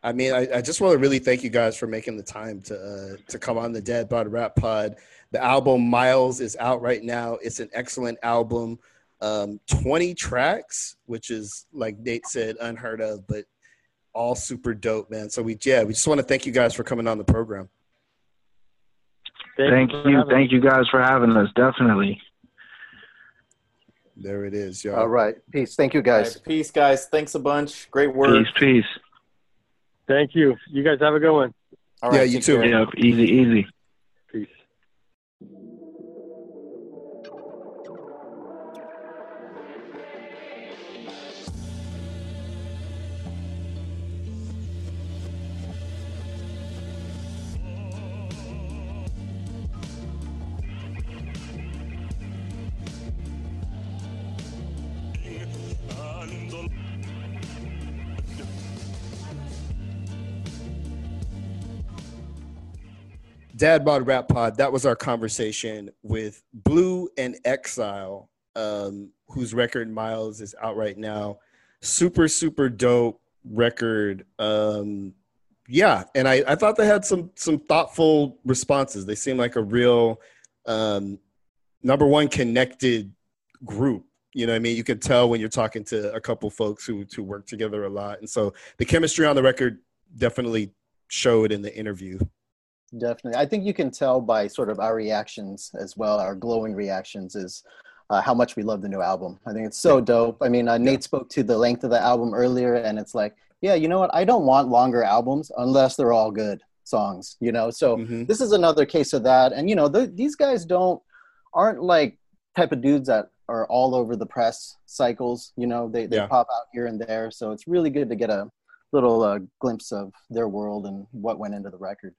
I mean, I, I just want to really thank you guys for making the time to uh, to come on the Dad Bod Rap Pod. The album Miles is out right now. It's an excellent album. Um, Twenty tracks, which is like Nate said, unheard of, but all super dope, man. So we yeah, we just want to thank you guys for coming on the program. Thank for you. having Thank you guys for having us. Definitely. There it is, y'all. All right, peace. Thank you, guys. right, peace, guys. Thanks a bunch. Great work. Peace, peace. Thank you. You guys have a good one. All Yeah, you take too. care. Yep, easy, easy. Dad Bod Rap Pod, that was our conversation with Blu and Exile, um, whose record Miles is out right now. Super, super dope. record. Um, yeah, and I, I thought they had some some thoughtful responses. They seem like a real um, number one connected group. You know, what I mean, you can tell when you're talking to a couple folks who who work together a lot, and so the chemistry on the record definitely showed in the interview. Definitely. I think you can tell by sort of our reactions as well, our glowing reactions, is uh, how much we love the new album. I think it's so yeah. dope. I mean, uh, Nate spoke to the length of the album earlier, and it's like, yeah, you know what? I don't want longer albums unless they're all good songs, you know? So mm-hmm. this is another case of that. And, you know, the, these guys don't, aren't like type of dudes that are all over the press cycles, you know, they, they yeah. pop out here and there. So it's really good to get a little uh, glimpse of their world and what went into the record.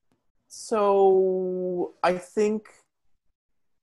So I think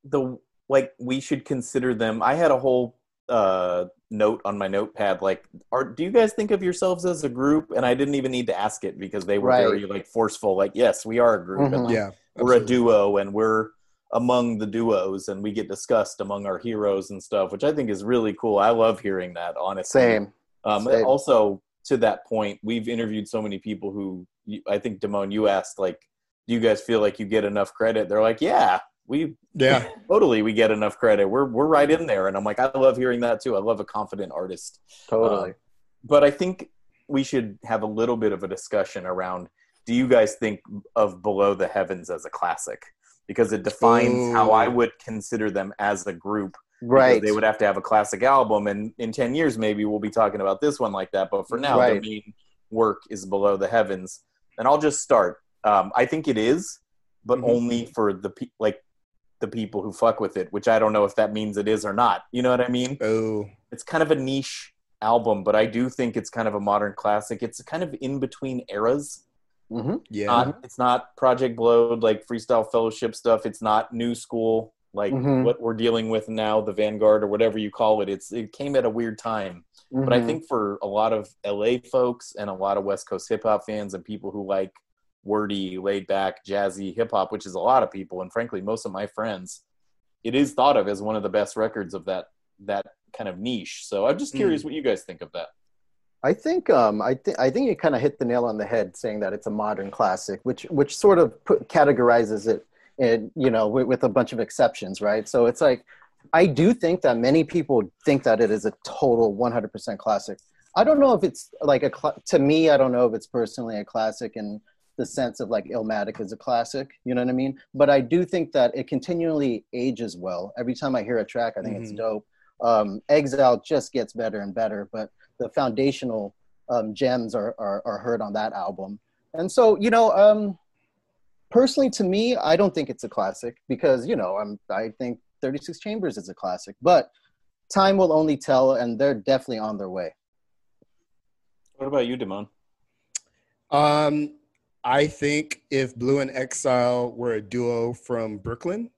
the like we should consider them. I had a whole uh, note on my notepad like, are do you guys think of yourselves as a group? And I didn't even need to ask it because they were right. very like forceful. Like, yes, we are a group. Mm-hmm. And, yeah, we're a duo, and we're among the duos, and we get discussed among our heroes and stuff, which I think is really cool. I love hearing that. Honestly, same. Um, Same. Also, to that point, we've interviewed so many people who I think Damone, you asked like do you guys feel like you get enough credit? They're like, yeah, we yeah totally we get enough credit. We're we're right in there, and I'm like, I love hearing that too. I love a confident artist. Totally. Uh, but I think we should have a little bit of a discussion around. Do you guys think of Below the Heavens as a classic? Because it defines Ooh. how I would consider them as a group. Right. They would have to have a classic album, and in ten years maybe we'll be talking about this one like that. But for now, right. their main work is Below the Heavens. And I'll just start. Um, I think it is, but mm-hmm. only for the pe- like the people who fuck with it, which I don't know if that means it is or not. You know what I mean? Oh, it's kind of a niche album, but I do think it's kind of a modern classic. It's kind of in between eras. Mm-hmm. Yeah, not, it's not Project Blowed like Freestyle Fellowship stuff. It's not New School like mm-hmm. what we're dealing with now, the Vanguard or whatever you call it. It's it came at a weird time, but I mm-hmm. think for a lot of LA folks and a lot of West Coast hip hop fans and people who like wordy, laid back, jazzy hip hop, which is a lot of people, and frankly, most of my friends, it is thought of as one of the best records of that that kind of niche. So I'm just curious mm. what you guys think of that. I think um, I think I think you kind of hit the nail on the head saying that it's a modern classic, which which sort of put, categorizes it, in, you know, with, with a bunch of exceptions, right? So it's like I do think that many people think that it is a total 100% classic. I don't know if it's like a cl- to me. I don't know if it's personally a classic, and the sense of like Illmatic is a classic, you know what I mean? But I do think that it continually ages well. Every time I hear a track, I think mm-hmm. it's dope. Um, Exile just gets better and better, but the foundational um, gems are, are, are heard on that album. And so, you know, um, personally to me, I don't think it's a classic because, you know, I'm, I think 36 Chambers is a classic, but time will only tell, and they're definitely on their way. What about you, Damone? Um, I think if Blu and Exile were a duo from Brooklyn,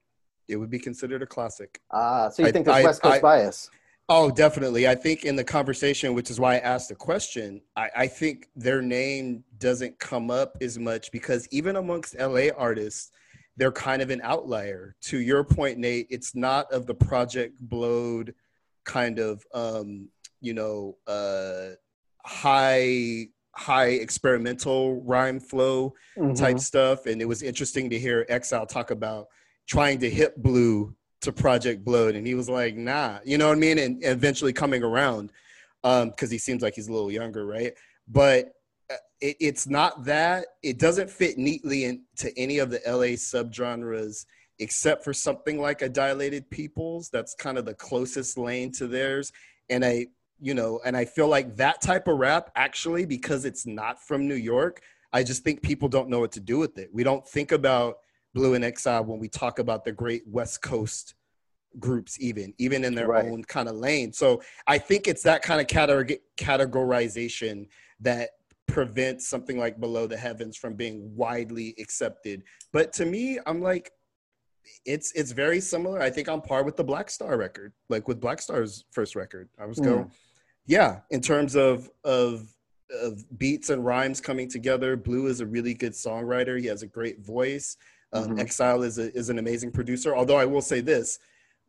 it would be considered a classic. Ah, so you I, think there's I, West Coast I, bias? Oh, definitely. I think in the conversation, which is why I asked the question, I, I think their name doesn't come up as much because even amongst LA artists, they're kind of an outlier. To your point, Nate, it's not of the Project Blowed kind of, um, you know, uh, high high experimental rhyme flow mm-hmm. type stuff. And it was interesting to hear Exile talk about trying to hit Blu to Project Blowed. And he was like, nah, you know what I mean? And, eventually coming around Um, because um, he seems like he's a little younger, right? But uh, it, it's not that. It doesn't fit neatly into any of the LA subgenres except for something like a dilated peoples that's kind of the closest lane to theirs and I you know, and I feel like that type of rap actually, because it's not from New York, I just think people don't know what to do with it. We don't think about Blu and Exile when we talk about the great West Coast groups, even even in their right. own kind of lane. So I think it's that kind of categorization that prevents something like Below the Heavens from being widely accepted. But to me, I'm like, it's it's very similar. I think I'm par with the Black Star record, like with Black Star's first record. I was mm. going yeah, in terms of of of beats and rhymes coming together, Blu is a really good songwriter. He has a great voice. Um, mm-hmm. Exile is a, is an amazing producer. Although I will say this,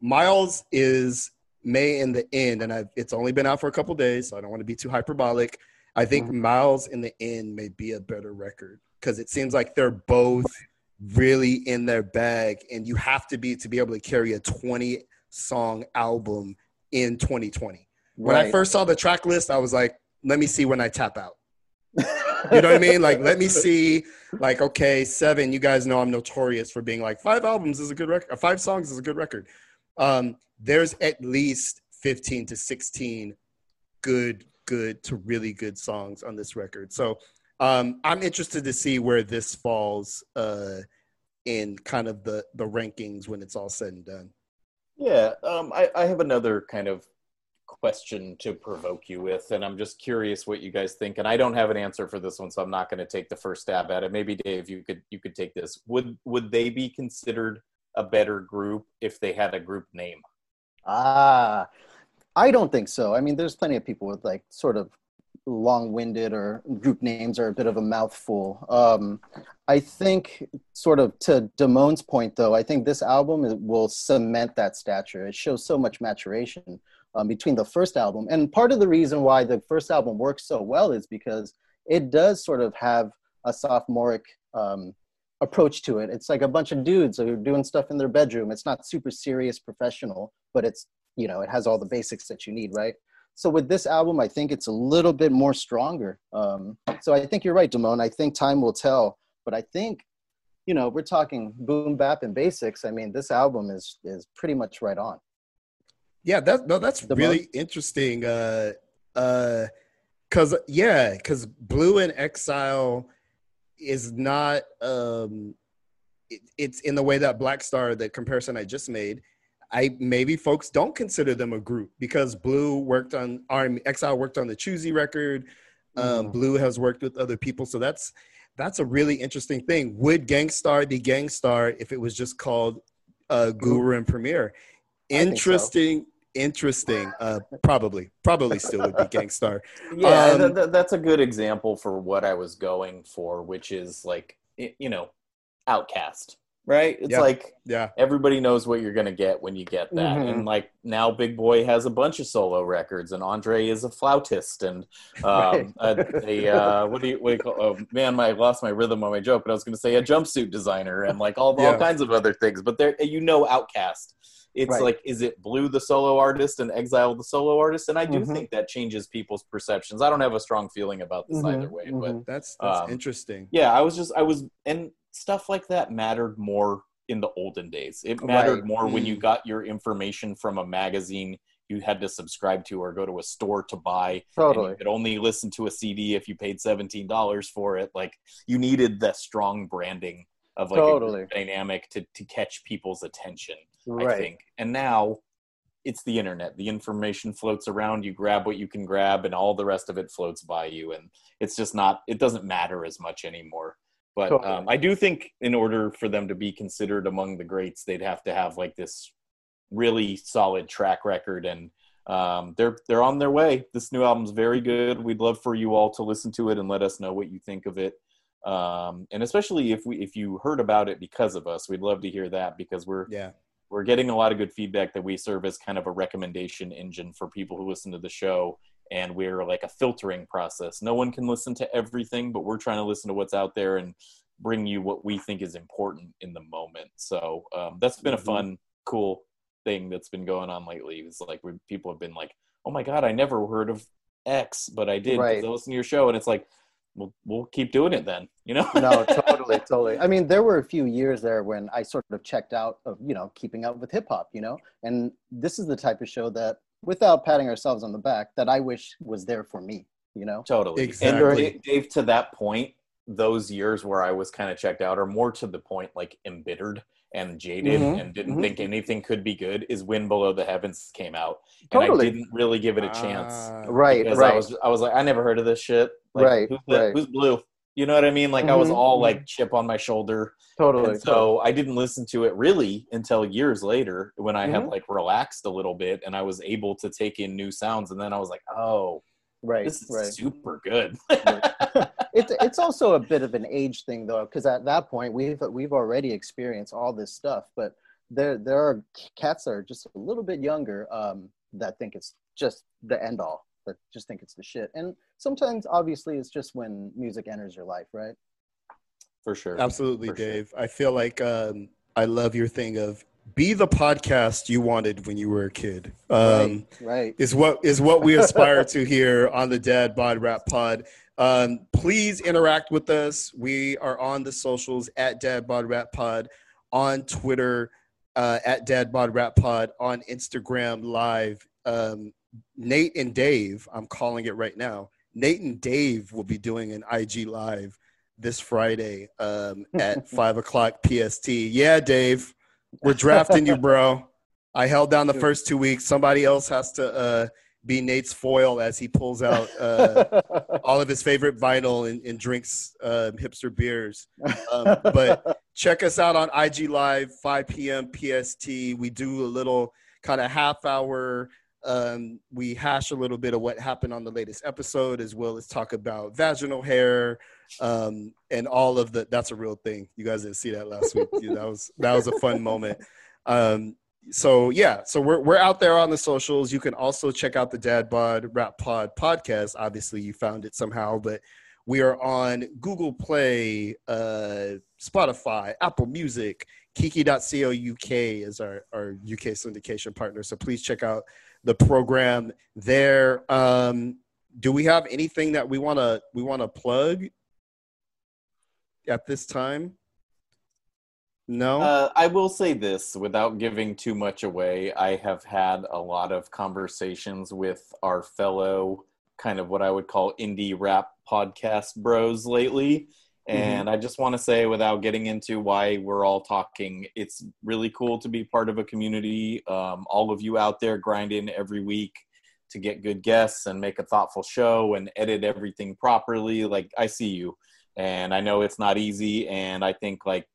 Miles is May in the end, and I've, it's only been out for a couple days, so I don't want to be too hyperbolic. I think Mhm. Miles in the End may be a better record because it seems like they're both really in their bag, and you have to be to be able to carry a 20 song album in 2020. When I first saw the track list, I was like, let me see when I tap out. You know what I mean? Like, let me see. Like, okay, seven. You guys know I'm notorious for being like five albums is a good record. Five songs is a good record. Um, there's at least 15 to 16 good, good to really good songs on this record. So um, I'm interested to see where this falls uh, in kind of the the rankings when it's all said and done. Yeah, um, I, I have another kind of question to provoke you with, and I'm just curious what you guys think. And I don't have an answer for this one, so I'm not going to take the first stab at it. Maybe Dave, you could you could take this. Would would they be considered a better group if they had a group name? Ah, I don't think so. I mean, there's plenty of people with like sort of long-winded or group names are a bit of a mouthful. Um, I think, sort of to Damone's point, though, I think this album will cement that stature. It shows so much maturation um, between the first album, and part of the reason why the first album works so well is because it does sort of have a sophomoric um, approach to it. It's like a bunch of dudes who are doing stuff in their bedroom. It's not super serious, professional, but it's you know it has all the basics that you need, right? So with this album, I think it's a little bit more stronger. Um, so I think you're right, Damone. I think time will tell, but I think you know we're talking boom bap and basics. I mean, this album is is pretty much right on. Yeah, that no, that's The really interesting. Uh, uh, cause yeah, cause Blu in Exile is not. Um, it, it's in the way that Black Star, the comparison I just made. I maybe folks don't consider them a group because Blu worked on Army Exile worked on the Choosey record. Um, Mhm. Blu has worked with other people, so that's that's a really interesting thing. Would Gang Starr be Gang Starr if it was just called uh, Guru and Premier? Interesting, so. Interesting. Uh, probably, probably still would be Gang Starr. Yeah, Um, th- th- that's a good example for what I was going for, which is like you know, OutKast, right? It's Yeah. like Yeah, everybody knows what you're gonna get when you get that, Mhm. and like now Big Boi has a bunch of solo records, and Andre is a flautist, and um, Right. a, a uh, what do you what do you call? Oh, man, my I lost my rhythm on my joke, but I was gonna say a jumpsuit designer, and like all Yeah. all kinds of other things. But there, you know, OutKast. It's Right. like, is it Blu the solo artist and Exile the solo artist? And I do Mhm. think that changes people's perceptions. I don't have a strong feeling about this Mhm, either way, but mhm. that's that's Um, interesting. yeah, I was just I was and stuff like that mattered more in the olden days. It mattered Right. more when you Mm. got your information from a magazine you had to subscribe to or go to a store to buy. and Totally. you could only listen to a CD if you paid seventeen dollars for it. Like you needed the strong branding of like a Totally. group dynamic to to catch people's attention. I Right. think. And now it's the internet. The information floats around. You grab what you can grab, and all the rest of it floats by you. And it's just not. It doesn't matter as much anymore. But Totally. um, I do think in order for them to be considered among the greats, they'd have to have like this really solid track record and. Um, they're they're on their way. This new album's very good. We'd love for you all to listen to it and let us know what you think of it. Um, and especially if we if you heard about it because of us, we'd love to hear that because we're Yeah, we're getting a lot of good feedback that we serve as kind of a recommendation engine for people who listen to the show and we're like a filtering process no one can listen to everything but we're trying to listen to what's out there and bring you what we think is important in the moment so um, that's been a Mhm. fun cool thing that's been going on lately it's like people have been like oh my god i never heard of x but i did Right. i listened to your show and it's like we'll, we'll keep doing it then you know no, totally, totally. I mean, there were a few years there when I sort of checked out of, you know, keeping up with hip hop, you know, and this is the type of show that, without patting ourselves on the back, that I wish was there for me, you know? Totally. Exactly. And Dave, to that point, those years where I was kind of checked out, or more to the point, like embittered and jaded Mhm, and didn't mhm. think anything could be good, is when Below the Heavens came out, and Totally. I didn't really give it a chance Ah, Right, because right. I was I was like, I never heard of this shit. Like, Right, who's, the- right. who's Blu? You know what I mean? Like I was Mhm, all mhm. like chip on my shoulder, totally. and so I didn't listen to it really until years later when I had Mhm. like relaxed a little bit and I was able to take in new sounds, and then I was like, oh, right, this is right. super good. it's it's also a bit of an age thing though, because at that point we've we've already experienced all this stuff, but there there are cats that are just a little bit younger um, that think it's just the end all, that just think it's the shit, and sometimes obviously it's just when music enters your life, right? For sure. Absolutely, For sure. Dave. I feel like um, I love your thing of be the podcast you wanted when you were a kid. Um, right, right. is what is what we aspire to here on the Dad Bod Rap Pod. Um, please interact with us. We are on the socials at Dad Bod Rap Pod, on Twitter uh, at Dad Bod Rap Pod, on Instagram Live. Um, Nate and Dave, I'm calling it right now. Nate and Dave will be doing an IG Live this Friday um, at five o'clock PST. Yeah, Dave, we're drafting you, bro. I held down the first two weeks. Somebody else has to uh, be Nate's foil as he pulls out uh, all of his favorite vinyl and, and drinks uh, hipster beers. Um, but check us out on IG Live, 5 p.m. PST. We do a little kind of half hour. Um, we hash a little bit of what happened on the latest episode, as well as talk about vaginal hair um, and all of the. That's a real thing. You guys didn't see that last week. Yeah, that was that was a fun moment. Um, so yeah, so we're we're out there on the socials. You can also check out the Dad Bod Rap Pod podcast. Obviously, you found it somehow, but we are on Google Play, uh, Spotify, Apple Music, Kiki.co UK is our, our UK syndication partner. So please check out the program there. Um, do we have anything that we want to we want to plug at this time? No. Uh, I will say this without giving too much away. I have had a lot of conversations with our fellow, kind of what I would call indie rap podcast bros lately. And I just want to say, without getting into why we're all talking, it's really cool to be part of a community. Um, all of you out there grinding every week to get good guests and make a thoughtful show and edit everything properly. Like, I see you. And I know it's not easy. And I think, like,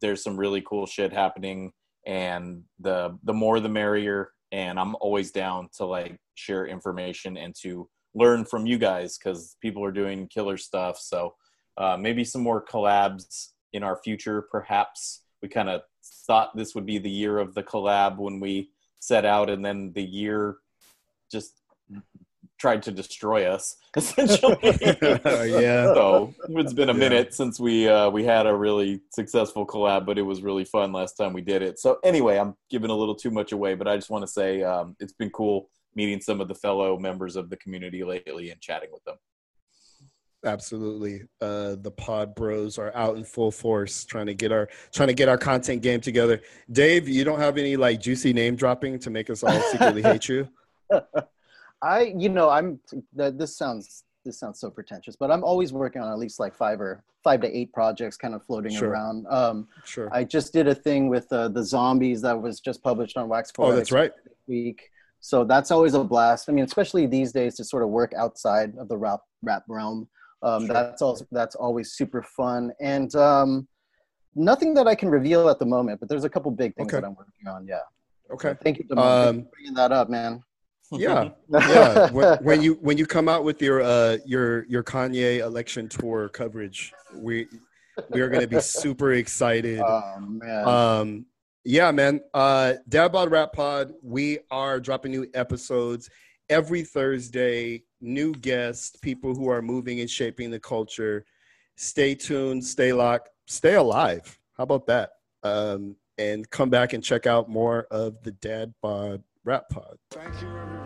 there's some really cool shit happening and the the more the merrier and i'm always down to like share information and to learn from you guys because people are doing killer stuff so uh, maybe some more collabs in our future perhaps we kind of thought this would be the year of the collab when we set out and then the year just tried to destroy us essentially yeah. so it's been a Yeah. minute since we uh, we had a really successful collab, but it was really fun last time we did it. So anyway, I'm giving a little too much away, but I just want to say um, it's been cool meeting some of the fellow members of the community lately and chatting with them. Absolutely. Uh, the pod bros are out in full force trying to get our trying to get our content game together. Dave, you don't have any like juicy name dropping to make us all secretly hate you? I, you know, I'm. This sounds this sounds so pretentious, but I'm always working on at least like five or five to eight projects, kind of floating Sure. around. Um, Sure. I just did a thing with uh, the zombies that was just published on Wax Oh, that's right. week. So that's always a blast. I mean, especially these days to sort of work outside of the rap rap realm. Um, Sure. That's also that's always super fun. And um, nothing that I can reveal at the moment, but there's a couple big things Okay. that I'm working on. Yeah. Okay. Thank you, Damon. Thank you Um, for bringing that up, man. Yeah. Yeah. when, when you when you come out with your uh your your Kanye election tour coverage, we we are going to be super excited. Oh man. Um, yeah, man. Uh, Dad Bod Rap Pod. We are dropping new episodes every Thursday. New guests, people who are moving and shaping the culture. Stay tuned. Stay locked. Stay alive. How about that? Um, and come back and check out more of the Dad Bod Rap Pod. Thank you, everyone,